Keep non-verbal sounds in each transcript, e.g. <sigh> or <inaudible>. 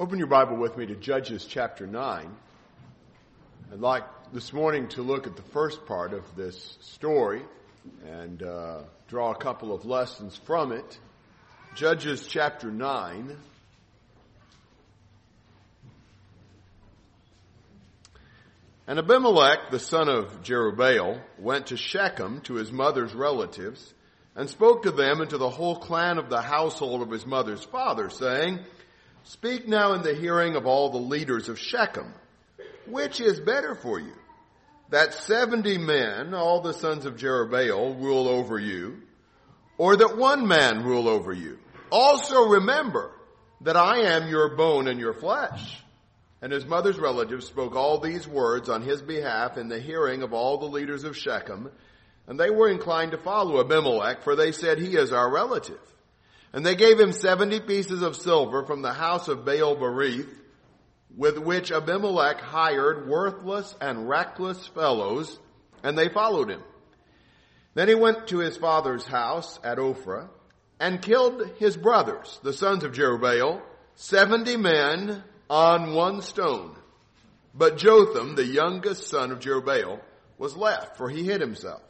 Open your Bible with me to Judges chapter 9. I'd like this morning to look at the first part of this story and uh, draw a couple of lessons from it. Judges chapter 9. And Abimelech, the son of Jerubbaal, went to Shechem to his mother's relatives and spoke to them and to the whole clan of the household of his mother's father, saying, Speak now in the hearing of all the leaders of Shechem. Which is better for you? That seventy men, all the sons of Jerubbaal, rule over you, or that one man rule over you? Also remember that I am your bone and your flesh. And his mother's relatives spoke all these words on his behalf in the hearing of all the leaders of Shechem, and they were inclined to follow Abimelech, for they said, He is our relative. And they gave him seventy pieces of silver from the house of Baal Berith, with which Abimelech hired worthless and reckless fellows, and they followed him. Then he went to his father's house at Ophrah, and killed his brothers, the sons of Jerubbaal, seventy men on one stone. But Jotham, the youngest son of Jerubbaal, was left, for he hid himself.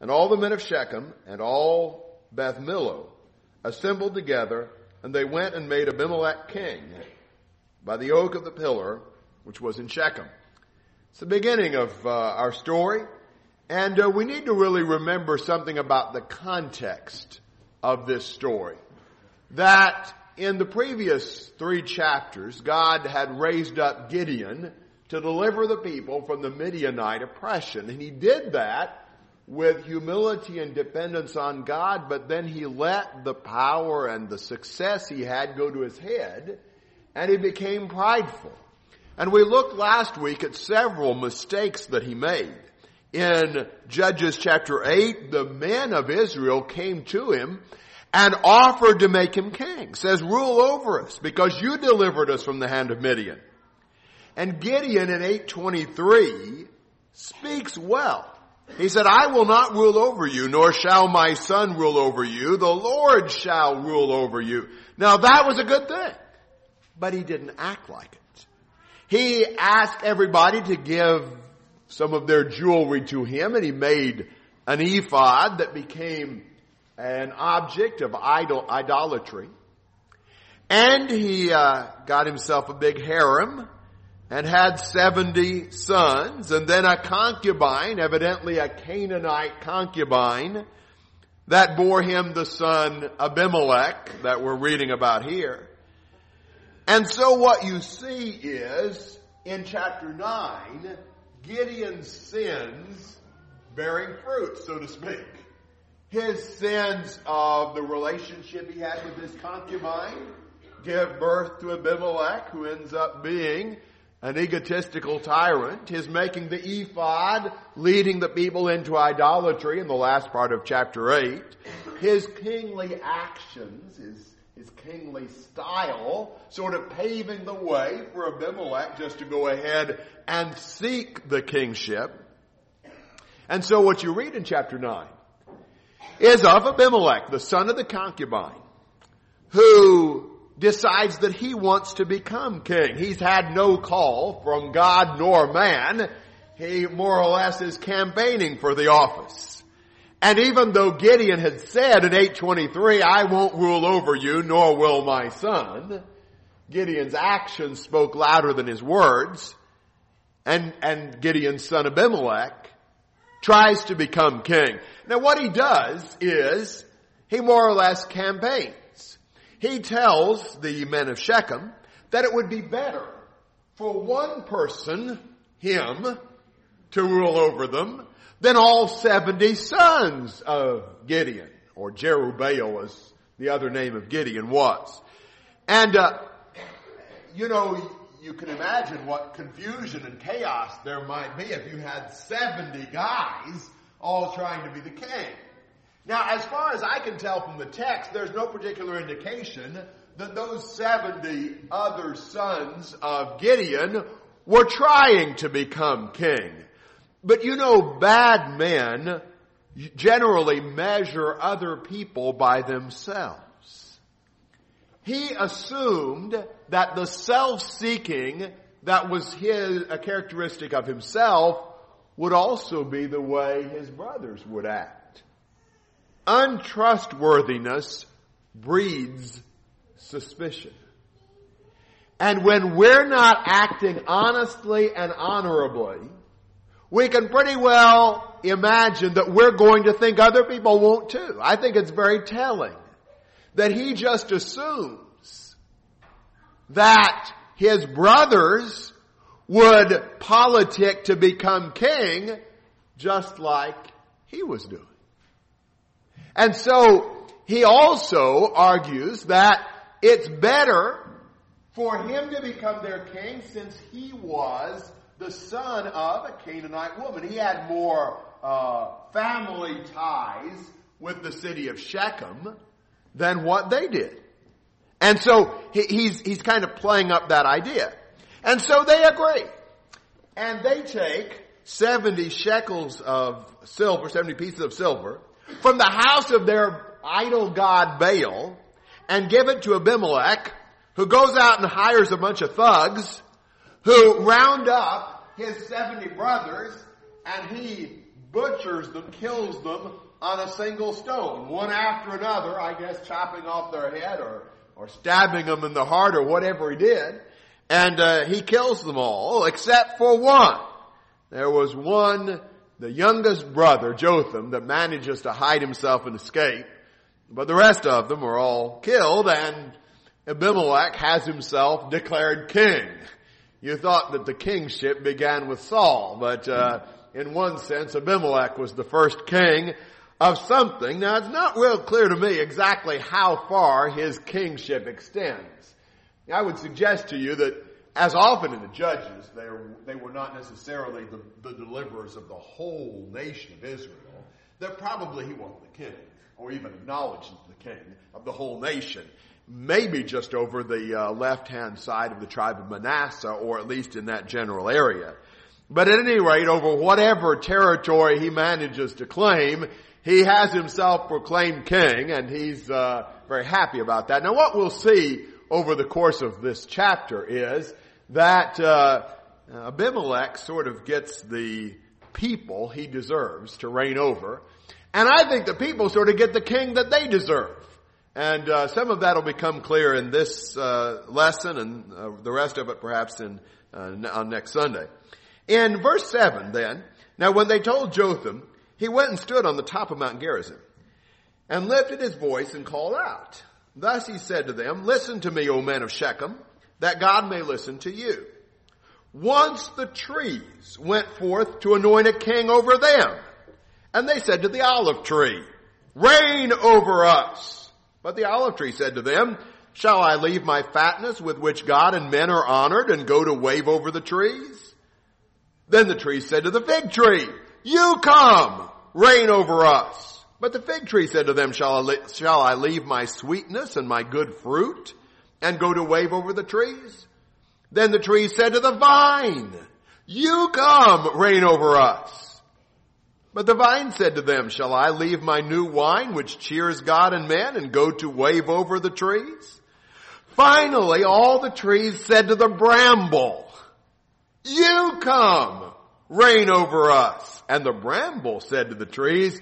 And all the men of Shechem and all Beth Millo assembled together, and they went and made Abimelech king by the oak of the pillar, which was in Shechem. It's the beginning of uh, our story, and uh, we need to really remember something about the context of this story. That in the previous three chapters, God had raised up Gideon to deliver the people from the Midianite oppression. And he did that with humility and dependence on God, but then he let the power and the success he had go to his head, and he became prideful. And we looked last week at several mistakes that he made. In Judges chapter 8, the men of Israel came to him and offered to make him king. Says, rule over us because you delivered us from the hand of Midian. And Gideon in 823 speaks well. He said, I will not rule over you, nor shall my son rule over you. The Lord shall rule over you. Now that was a good thing. But he didn't act like it. He asked everybody to give some of their jewelry to him and he made an ephod that became an object of idol, idolatry. And he uh, got himself a big harem and had 70 sons and then a concubine, evidently a Canaanite concubine, that bore him the son Abimelech that we're reading about here. And so what you see is in chapter 9, Gideon's sins bearing fruit, so to speak. His sins of the relationship he had with his concubine give birth to Abimelech, who ends up being an egotistical tyrant, his making the ephod, leading the people into idolatry in the last part of chapter 8, his kingly actions, his, his kingly style, sort of paving the way for Abimelech just to go ahead and seek the kingship. And so what you read in chapter 9 is of Abimelech, the son of the concubine, who decides that he wants to become king. He's had no call from God nor man. He more or less is campaigning for the office. And even though Gideon had said in 823, I won't rule over you, nor will my son, Gideon's actions spoke louder than his words. And, and Gideon's son Abimelech tries to become king. Now what he does is, he more or less campaigns he tells the men of Shechem that it would be better for one person, him, to rule over them than all 70 sons of Gideon, or Jerubbaal as the other name of Gideon was. And, uh, you know, you can imagine what confusion and chaos there might be if you had 70 guys all trying to be the king. Now, as far as I can tell from the text, there's no particular indication that those 70 other sons of Gideon were trying to become king. But you know, bad men generally measure other people by themselves. he assumed that the self-seeking that was his, a characteristic of himself would also be the way his brothers would act. Untrustworthiness breeds suspicion. And when we're not acting honestly and honorably, we can pretty well imagine that we're going to think other people won't too. I think it's very telling that he just assumes that his brothers would politic to become king just like he was doing. And so he also argues that it's better for him to become their king since he was the son of a Canaanite woman. He had more uh, family ties with the city of Shechem than what they did. And so he, he's, he's kind of playing up that idea. And so they agree. And they take 70 shekels of silver, 70 pieces of silver, from the house of their idol god Baal, and give it to Abimelech, who goes out and hires a bunch of thugs, who round up his 70 brothers, and he butchers them, kills them on a single stone, one after another, I guess chopping off their head or, or stabbing them in the heart or whatever he did. And uh, he kills them all except for one. There was one, the youngest brother, Jotham, that manages to hide himself and escape. But the rest of them are all killed and Abimelech has himself declared king. You thought that the kingship began with Saul, but uh, in one sense, Abimelech was the first king of something. Now, it's not real clear to me exactly how far his kingship extends. I would suggest to you that as often in the judges, they, were, not necessarily the, the deliverers of the whole nation of Israel. That probably he wasn't the king, or even acknowledged the king of the whole nation. Maybe just over the uh, left-hand side of the tribe of Manasseh, or at least in that general area. But at any rate, over whatever territory he manages to claim, he has himself proclaimed king, and he's uh, very happy about that. Now, what we'll see over the course of this chapter is that uh, Abimelech sort of gets the people he deserves to reign over, and I think the people sort of get the king that they deserve. And uh, some of that will become clear in this uh, lesson, and uh, the rest of it perhaps in uh, on next Sunday. In verse 7 then, now when they told Jotham, he went and stood on the top of Mount Gerizim and lifted his voice and called out. Thus he said to them, listen to me, O men of Shechem, that God may listen to you. Once the trees went forth to anoint a king over them, and they said to the olive tree, reign over us. But the olive tree said to them, shall I leave my fatness with which God and men are honored and go to wave over the trees? Then the tree said to the fig tree, you come, reign over us. But the fig tree said to them, shall I, shall I leave my sweetness and my good fruit and go to wave over the trees? Then the tree said to the vine, you come, reign over us. But the vine said to them, shall I leave my new wine which cheers God and men and go to wave over the trees? Finally, all the trees said to the bramble, you come, reign over us. And the bramble said to the trees,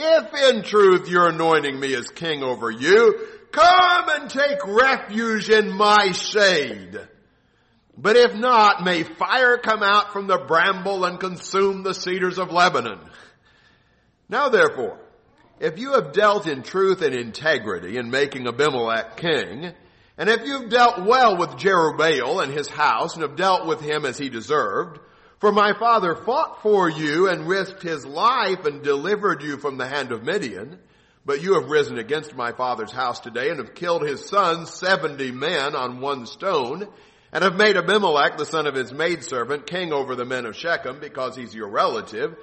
if in truth you're anointing me as king over you, come and take refuge in my shade. But if not, may fire come out from the bramble and consume the cedars of Lebanon. Now therefore, if you have dealt in truth and integrity in making Abimelech king, and if you've dealt well with Jerubbaal and his house and have dealt with him as he deserved, for my father fought for you and risked his life and delivered you from the hand of Midian, but you have risen against my father's house today and have killed his sons, seventy men on one stone, and have made Abimelech, the son of his maidservant, king over the men of Shechem because he's your relative,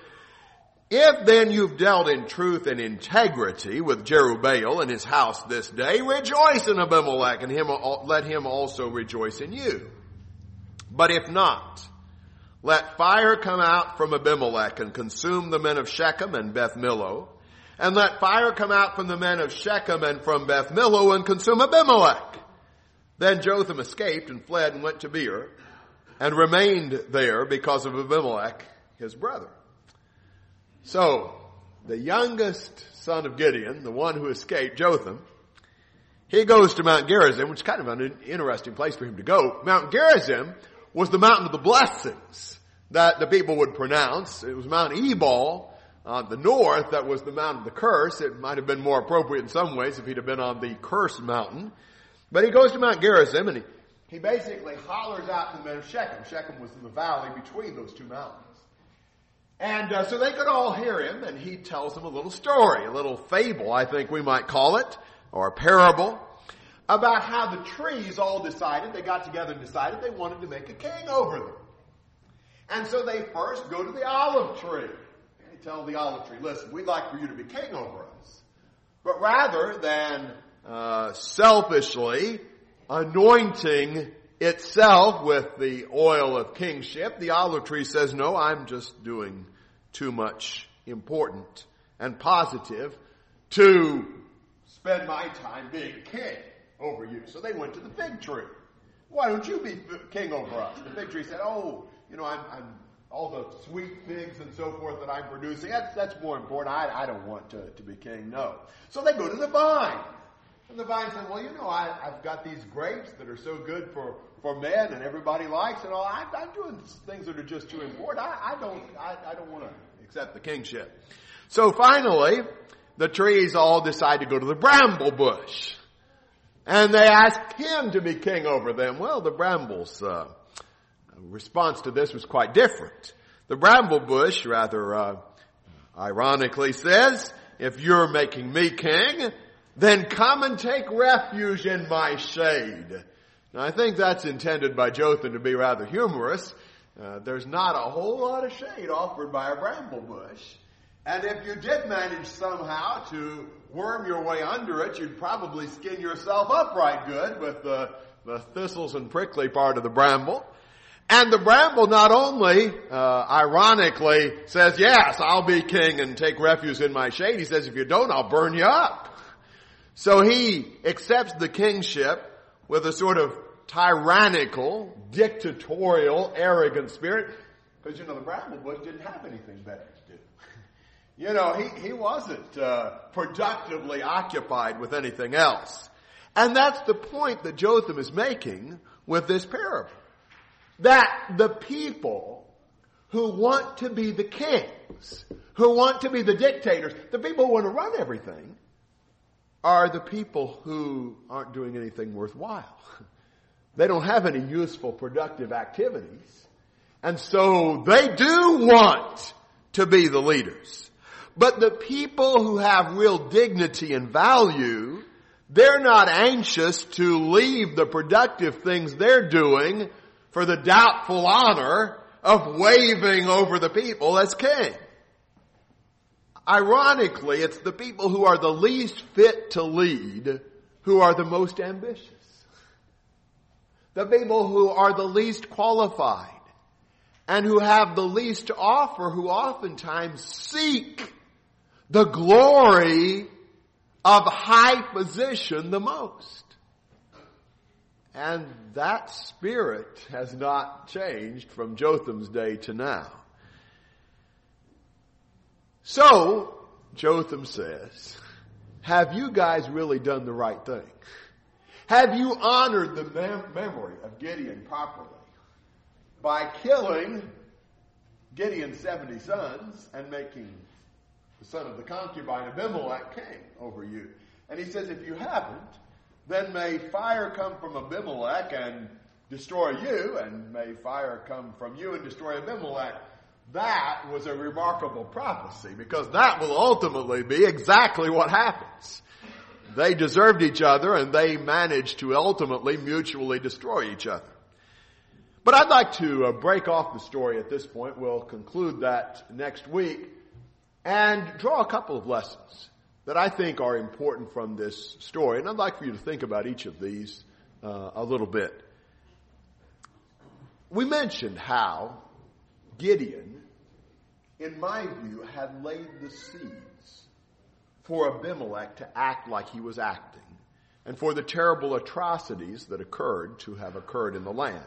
if then you've dealt in truth and integrity with Jerubbaal and his house this day, rejoice in Abimelech and him, let him also rejoice in you. But if not, let fire come out from Abimelech and consume the men of Shechem and Beth Millo, and let fire come out from the men of Shechem and from Beth Millo and consume Abimelech. Then Jotham escaped and fled and went to Beer and remained there because of Abimelech, his brother. So, the youngest son of Gideon, the one who escaped, Jotham, he goes to Mount Gerizim, which is kind of an interesting place for him to go. Mount Gerizim was the mountain of the blessings that the people would pronounce. It was Mount Ebal on the north that was the mountain of the curse. It might have been more appropriate in some ways if he'd have been on the curse mountain. But he goes to Mount Gerizim and he, he basically hollers out to the men of Shechem. Shechem was in the valley between those two mountains. And uh, so they could all hear him, and he tells them a little story, a little fable, I think we might call it, or a parable, about how the trees all decided, they got together and decided they wanted to make a king over them. And so they first go to the olive tree. They tell the olive tree, listen, we'd like for you to be king over us. But rather than uh, selfishly anointing itself with the oil of kingship, the olive tree says, no, I'm just doing too much important and positive to spend my time being king over you. So they went to the fig tree. Why don't you be king over us? The fig tree said, oh, you know, I'm, I'm all the sweet figs and so forth that I'm producing. That's, that's more important. I, I don't want to, to be king. No. So they go to the vine. And the vine said, well, you know, I, I've got these grapes that are so good for, for men and everybody likes and all. I, I'm doing things that are just too important. I, I don't, I, I don't want to accept the kingship. So finally, the trees all decide to go to the bramble bush. And they ask him to be king over them. Well, the brambles, uh, response to this was quite different. The bramble bush rather, uh, ironically says, if you're making me king, then come and take refuge in my shade. Now I think that's intended by Jotham to be rather humorous. Uh, there's not a whole lot of shade offered by a bramble bush. And if you did manage somehow to worm your way under it, you'd probably skin yourself up right good with the, the thistles and prickly part of the bramble. And the bramble not only, uh, ironically says, yes, I'll be king and take refuge in my shade. He says, if you don't, I'll burn you up. So he accepts the kingship with a sort of tyrannical, dictatorial, arrogant spirit. Because, you know, the bramble bush didn't have anything better. You know, he, he wasn't uh, productively occupied with anything else. And that's the point that Jotham is making with this parable. That the people who want to be the kings, who want to be the dictators, the people who want to run everything, are the people who aren't doing anything worthwhile. <laughs> They don't have any useful, productive activities. And so they do want to be the leaders. But the people who have real dignity and value, they're not anxious to leave the productive things they're doing for the doubtful honor of waving over the people as king. Ironically, it's the people who are the least fit to lead who are the most ambitious. The people who are the least qualified and who have the least to offer who oftentimes seek the glory of high position the most. And that spirit has not changed from Jotham's day to now. So, Jotham says, have you guys really done the right thing? Have you honored the mem- memory of Gideon properly by killing Gideon's 70 sons and making the son of the concubine Abimelech came over you? And he says, if you haven't, then may fire come from Abimelech and destroy you, and may fire come from you and destroy Abimelech. That was a remarkable prophecy because that will ultimately be exactly what happens. They deserved each other and they managed to ultimately mutually destroy each other. But I'd like to uh, break off the story at this point. We'll conclude that next week and draw a couple of lessons that I think are important from this story. And I'd like for you to think about each of these uh, a little bit. We mentioned how Gideon, in my view, had laid the seeds for Abimelech to act like he was acting and for the terrible atrocities that occurred to have occurred in the land.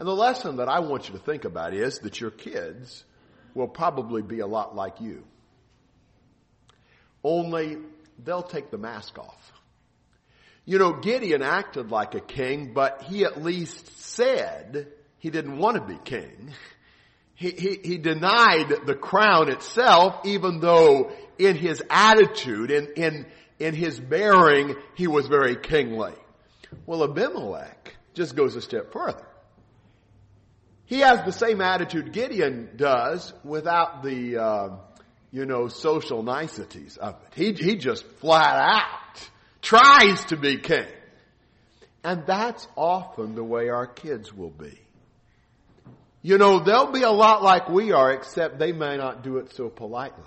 And the lesson that I want you to think about is that your kids will probably be a lot like you. Only they'll take the mask off. You know, Gideon acted like a king, but he at least said he didn't want to be king. He, he, he denied the crown itself, even though in his attitude, in, in, in his bearing, he was very kingly. Well, Abimelech just goes a step further. He has the same attitude Gideon does without the, uh, you know, social niceties of it. He, he just flat out tries to be king. And that's often the way our kids will be. You know, they'll be a lot like we are, except they may not do it so politely.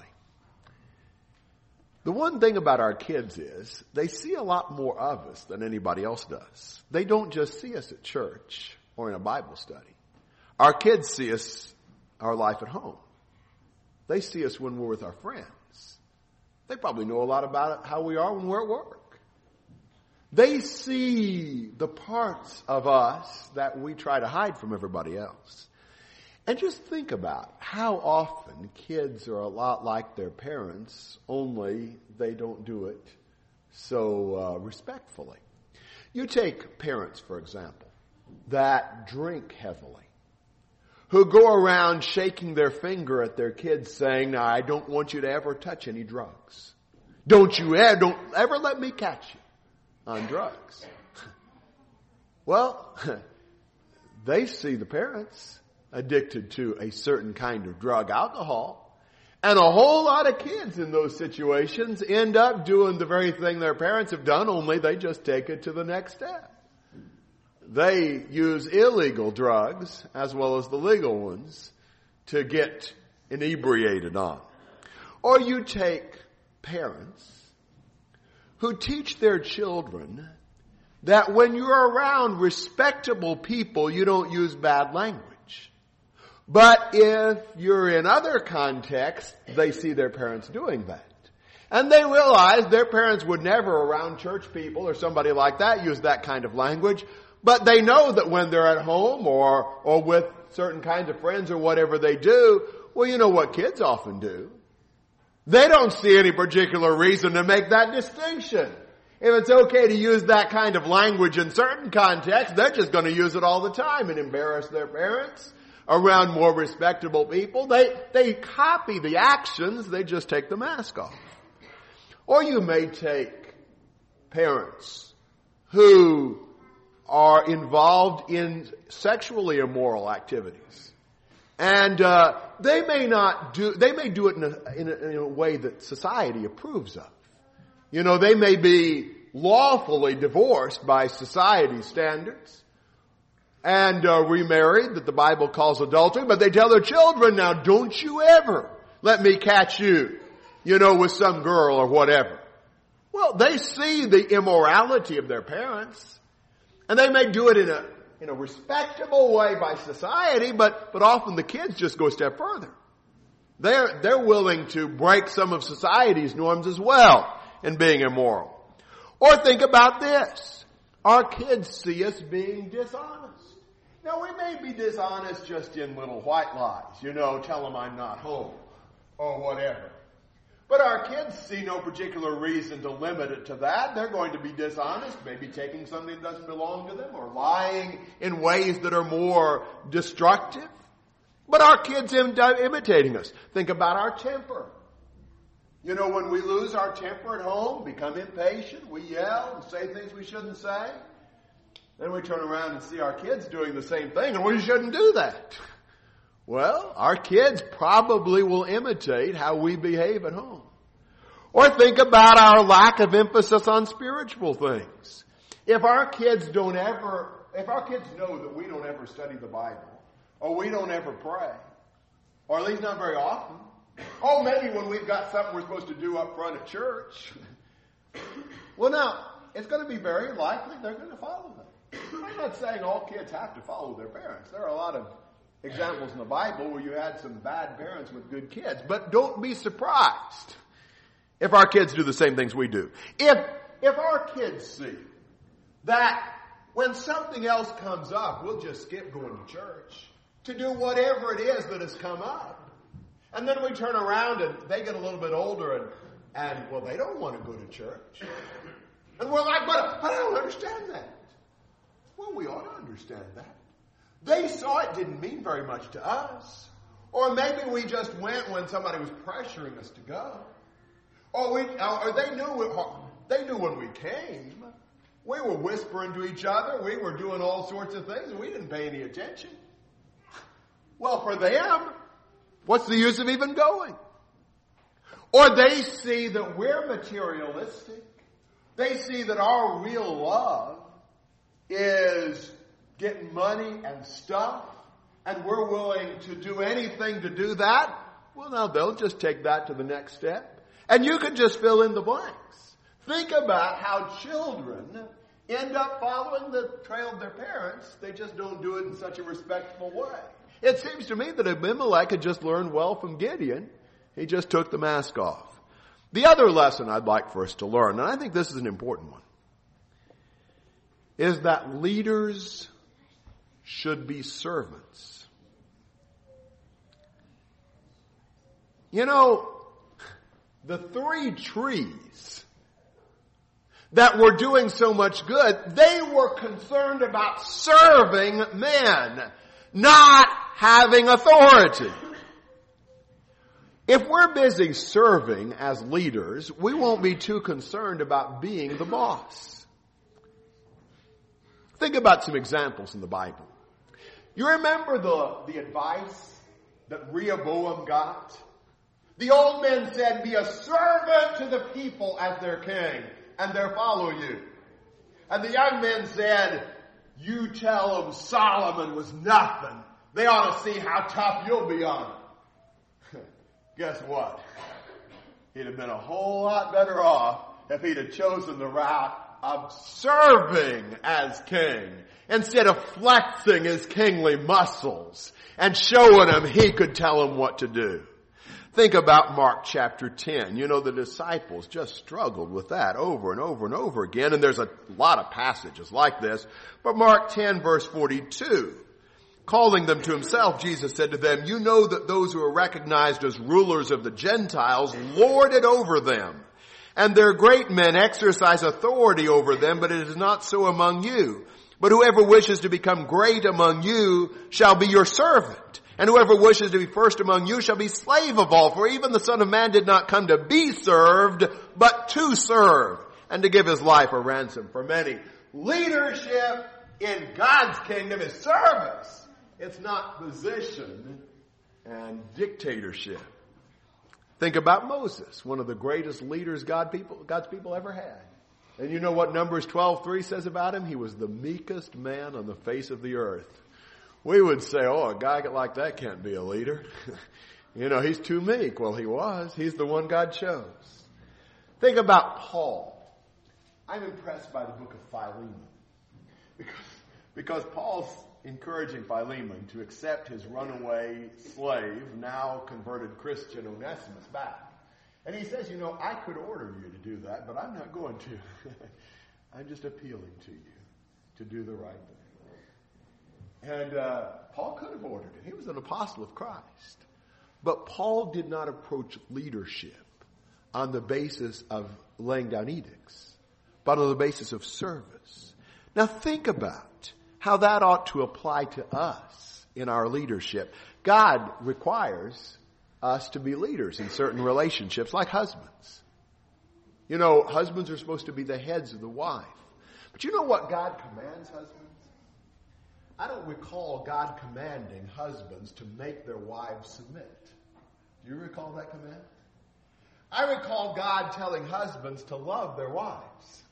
The one thing about our kids is they see a lot more of us than anybody else does. They don't just see us at church or in a Bible study. Our kids see us, our life at home. They see us when we're with our friends. They probably know a lot about how we are when we're at work. They see the parts of us that we try to hide from everybody else. And just think about how often kids are a lot like their parents, only they don't do it so uh, respectfully. You take parents, for example, that drink heavily who go around shaking their finger at their kids saying, now I don't want you to ever touch any drugs. Don't you ever, don't ever let me catch you on drugs. <laughs> well, <laughs> they see the parents addicted to a certain kind of drug, alcohol, and a whole lot of kids in those situations end up doing the very thing their parents have done, only they just take it to the next step they use illegal drugs as well as the legal ones to get inebriated on. Or you take parents who teach their children that when you're around respectable people, you don't use bad language. But if you're in other contexts, they see their parents doing that. And they realize their parents would never around church people or somebody like that use that kind of language. But they know that when they're at home or, or with certain kinds of friends or whatever they do, well, you know what kids often do. They don't see any particular reason to make that distinction. If it's okay to use that kind of language in certain contexts, they're just going to use it all the time and embarrass their parents around more respectable people. They, they copy the actions, they just take the mask off. Or you may take parents who are involved in sexually immoral activities. And uh, they may not do, they may do it in a, in, a, in a way that society approves of. You know, they may be lawfully divorced by society standards and uh, remarried that the Bible calls adultery, but they tell their children, now don't you ever let me catch you, you know, with some girl or whatever. Well, they see the immorality of their parents. And they may do it in a, in a respectable way by society, but, but often the kids just go a step further. They're, they're willing to break some of society's norms as well in being immoral. Or think about this. Our kids see us being dishonest. Now we may be dishonest just in little white lies, you know, tell them I'm not home or whatever. But our kids see no particular reason to limit it to that. They're going to be dishonest, maybe taking something that doesn't belong to them or lying in ways that are more destructive. But our kids end up imitating us. Think about our temper. You know, when we lose our temper at home, become impatient, we yell and say things we shouldn't say. Then we turn around and see our kids doing the same thing, and we shouldn't do that. Well, our kids probably will imitate how we behave at home. Or think about our lack of emphasis on spiritual things. If our kids don't ever, if our kids know that we don't ever study the Bible, or we don't ever pray, or at least not very often, oh, maybe when we've got something we're supposed to do up front at church. <coughs> well, now, it's going to be very likely they're going to follow them. I'm not saying all kids have to follow their parents. There are a lot of examples in the Bible where you had some bad parents with good kids. But don't be surprised If our kids do the same things we do. If, if our kids see that when something else comes up, we'll just skip going to church to do whatever it is that has come up. And then we turn around and they get a little bit older and, and well, they don't want to go to church. And we're like, but, but I don't understand that. Well, we ought to understand that. They saw it didn't mean very much to us. Or maybe we just went when somebody was pressuring us to go. Or we, or they knew, they knew when we came. We were whispering to each other. We were doing all sorts of things and we didn't pay any attention. Well, for them, what's the use of even going? Or they see that we're materialistic. They see that our real love is getting money and stuff, and we're willing to do anything to do that. Well, now they'll just take that to the next step. And you can just fill in the blanks. Think about how children end up following the trail of their parents. They just don't do it in such a respectful way. It seems to me that Abimelech had just learned well from Gideon. He just took the mask off. The other lesson I'd like for us to learn, and I think this is an important one, is that leaders should be servants. You know, the three trees that were doing so much good, they were concerned about serving men, not having authority. If we're busy serving as leaders, we won't be too concerned about being the boss. Think about some examples in the Bible. You remember the, the advice that Rehoboam got? The old men said, be a servant to the people as their king, and they'll follow you. And the young men said, you tell them Solomon was nothing. They ought to see how tough you'll be on him. <laughs> Guess what? He'd have been a whole lot better off if he'd have chosen the route of serving as king instead of flexing his kingly muscles and showing him he could tell him what to do. Think about Mark chapter 10. You know, the disciples just struggled with that over and over and over again. And there's a lot of passages like this. But Mark 10 verse 42, calling them to himself, Jesus said to them, you know that those who are recognized as rulers of the Gentiles lord it over them. And their great men exercise authority over them, but it is not so among you. But whoever wishes to become great among you shall be your servant. And whoever wishes to be first among you shall be slave of all. For even the Son of Man did not come to be served, but to serve and to give his life a ransom for many. Leadership in God's kingdom is service. It's not position and dictatorship. Think about Moses, one of the greatest leaders God people, God's people ever had. And you know what Numbers 12:3 says about him? He was the meekest man on the face of the earth we would say, oh, a guy like that can't be a leader. <laughs> you know, he's too meek. Well, he was. He's the one God chose. Think about Paul. I'm impressed by the book of Philemon. Because, because Paul's encouraging Philemon to accept his runaway slave, now converted Christian Onesimus back. And he says, you know, I could order you to do that, but I'm not going to. <laughs> I'm just appealing to you to do the right thing. And uh, Paul could have ordered it. He was an apostle of Christ. But Paul did not approach leadership on the basis of laying down edicts, but on the basis of service. Now think about how that ought to apply to us in our leadership. God requires us to be leaders in certain relationships, like husbands. You know, husbands are supposed to be the heads of the wife. But you know what God commands husbands? I don't recall God commanding husbands to make their wives submit. Do you recall that command? I recall God telling husbands to love their wives.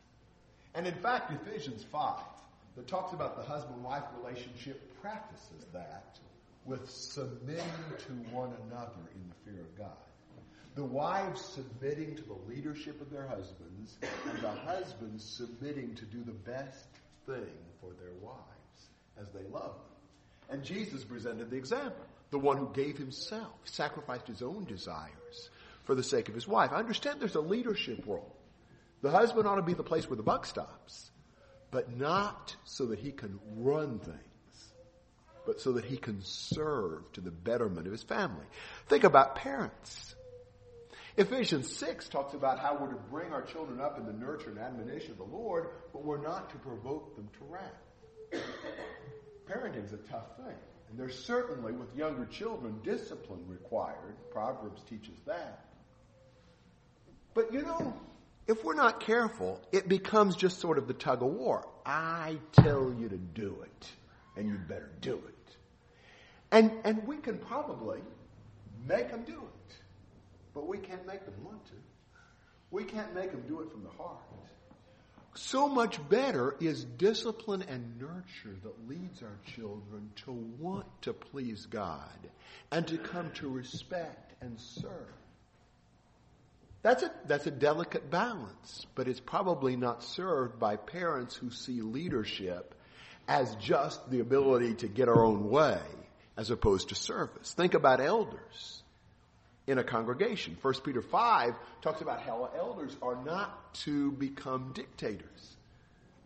And in fact, Ephesians 5, that talks about the husband-wife relationship, practices that with submitting to one another in the fear of God. The wives submitting to the leadership of their husbands, and the husbands submitting to do the best thing for their wives as they love them. And Jesus presented the example. The one who gave himself, sacrificed his own desires for the sake of his wife. I understand there's a leadership role. The husband ought to be the place where the buck stops, but not so that he can run things, but so that he can serve to the betterment of his family. Think about parents. Ephesians 6 talks about how we're to bring our children up in the nurture and admonition of the Lord, but we're not to provoke them to wrath. Parenting's a tough thing. And there's certainly, with younger children, discipline required. Proverbs teaches that. But you know, if we're not careful, it becomes just sort of the tug of war. I tell you to do it, and you better do it. And, and we can probably make them do it, but we can't make them want to. We can't make them do it from the heart. So much better is discipline and nurture that leads our children to want to please God and to come to respect and serve. That's a, that's a delicate balance, but it's probably not served by parents who see leadership as just the ability to get our own way as opposed to service. Think about elders in a congregation. 1 Peter 5 talks about how elders are not to become dictators.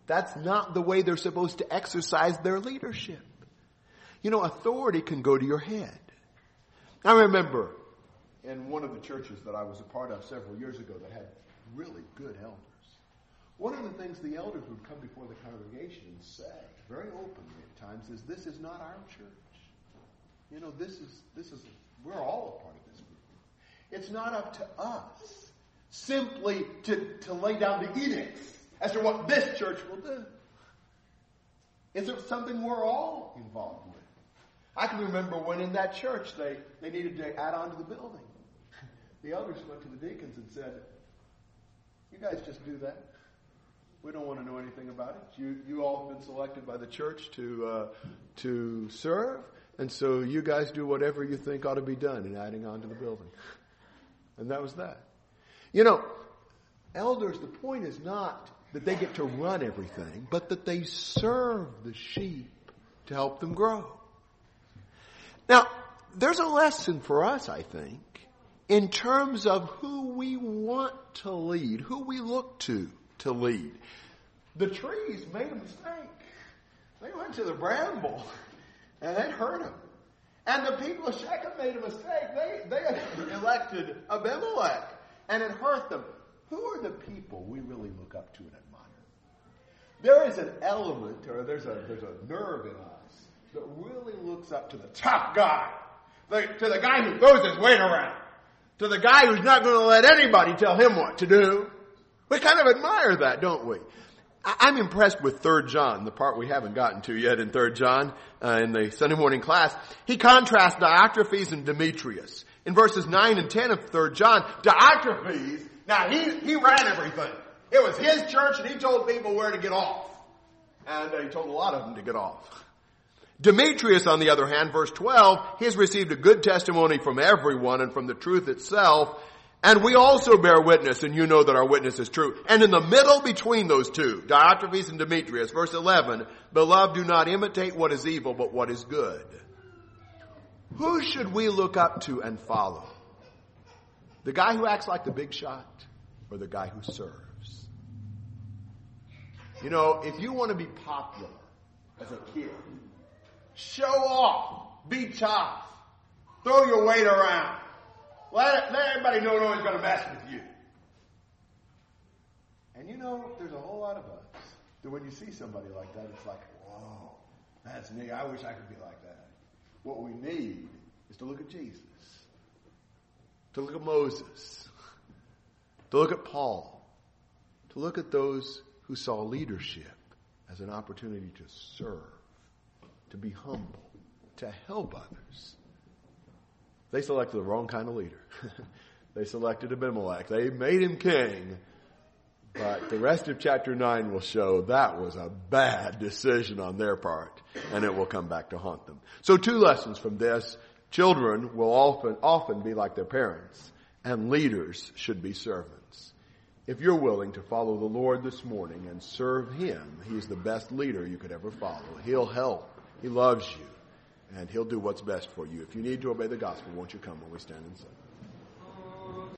That's not the way they're supposed to exercise their leadership. You know, authority can go to your head. I remember in one of the churches that I was a part of several years ago that had really good elders. One of the things the elders would come before the congregation and say, very openly at times, is this is not our church. You know, this is this is we're all a part of this group. It's not up to us simply to, to lay down the edicts as to what this church will do. Is it something we're all involved with? I can remember when in that church they, they needed to add on to the building. <laughs> The elders went to the deacons and said, You guys just do that. We don't want to know anything about it. You, you all have been selected by the church to, uh, to serve, and so you guys do whatever you think ought to be done in adding on to the building. And that was that. You know, elders, the point is not that they get to run everything, but that they serve the sheep to help them grow. Now, there's a lesson for us, I think, in terms of who we want to lead, who we look to to lead. The trees made a mistake. They went to the bramble <laughs> and it hurt them. And the people of Shechem made a mistake. They, they <laughs> elected Abimelech and it hurt them. Who are the people we really look up to and admire? There is an element, or there's a, there's a nerve in us that really looks up to the top guy, the, to the guy who throws his weight around, to the guy who's not going to let anybody tell him what to do. We kind of admire that, don't we? I'm impressed with 3 John, the part we haven't gotten to yet in 3 John uh, in the Sunday morning class. He contrasts Diotrephes and Demetrius. In verses 9 and 10 of 3 John, Diotrephes, now he, he ran everything. It was his church and he told people where to get off. And uh, he told a lot of them to get off. Demetrius, on the other hand, verse 12, he has received a good testimony from everyone and from the truth itself. And we also bear witness, and you know that our witness is true. And in the middle between those two, Diotrephes and Demetrius, verse 11, Beloved, do not imitate what is evil, but what is good. Who should we look up to and follow? The guy who acts like the big shot, or the guy who serves? You know, if you want to be popular as a kid, Show off. Be tough. Throw your weight around. Let, let everybody know no one's going to mess with you. And you know, there's a whole lot of us that when you see somebody like that, it's like, whoa, that's me. I wish I could be like that. What we need is to look at Jesus, to look at Moses, to look at Paul, to look at those who saw leadership as an opportunity to serve to be humble, to help others. They selected the wrong kind of leader. <laughs> they selected Abimelech. They made him king. But the rest of chapter 9 will show that was a bad decision on their part, and it will come back to haunt them. So two lessons from this. Children will often, often be like their parents, and leaders should be servants. If you're willing to follow the Lord this morning and serve Him, He's the best leader you could ever follow. He'll help he loves you, and He'll do what's best for you. If you need to obey the gospel, won't you come when we stand and sing?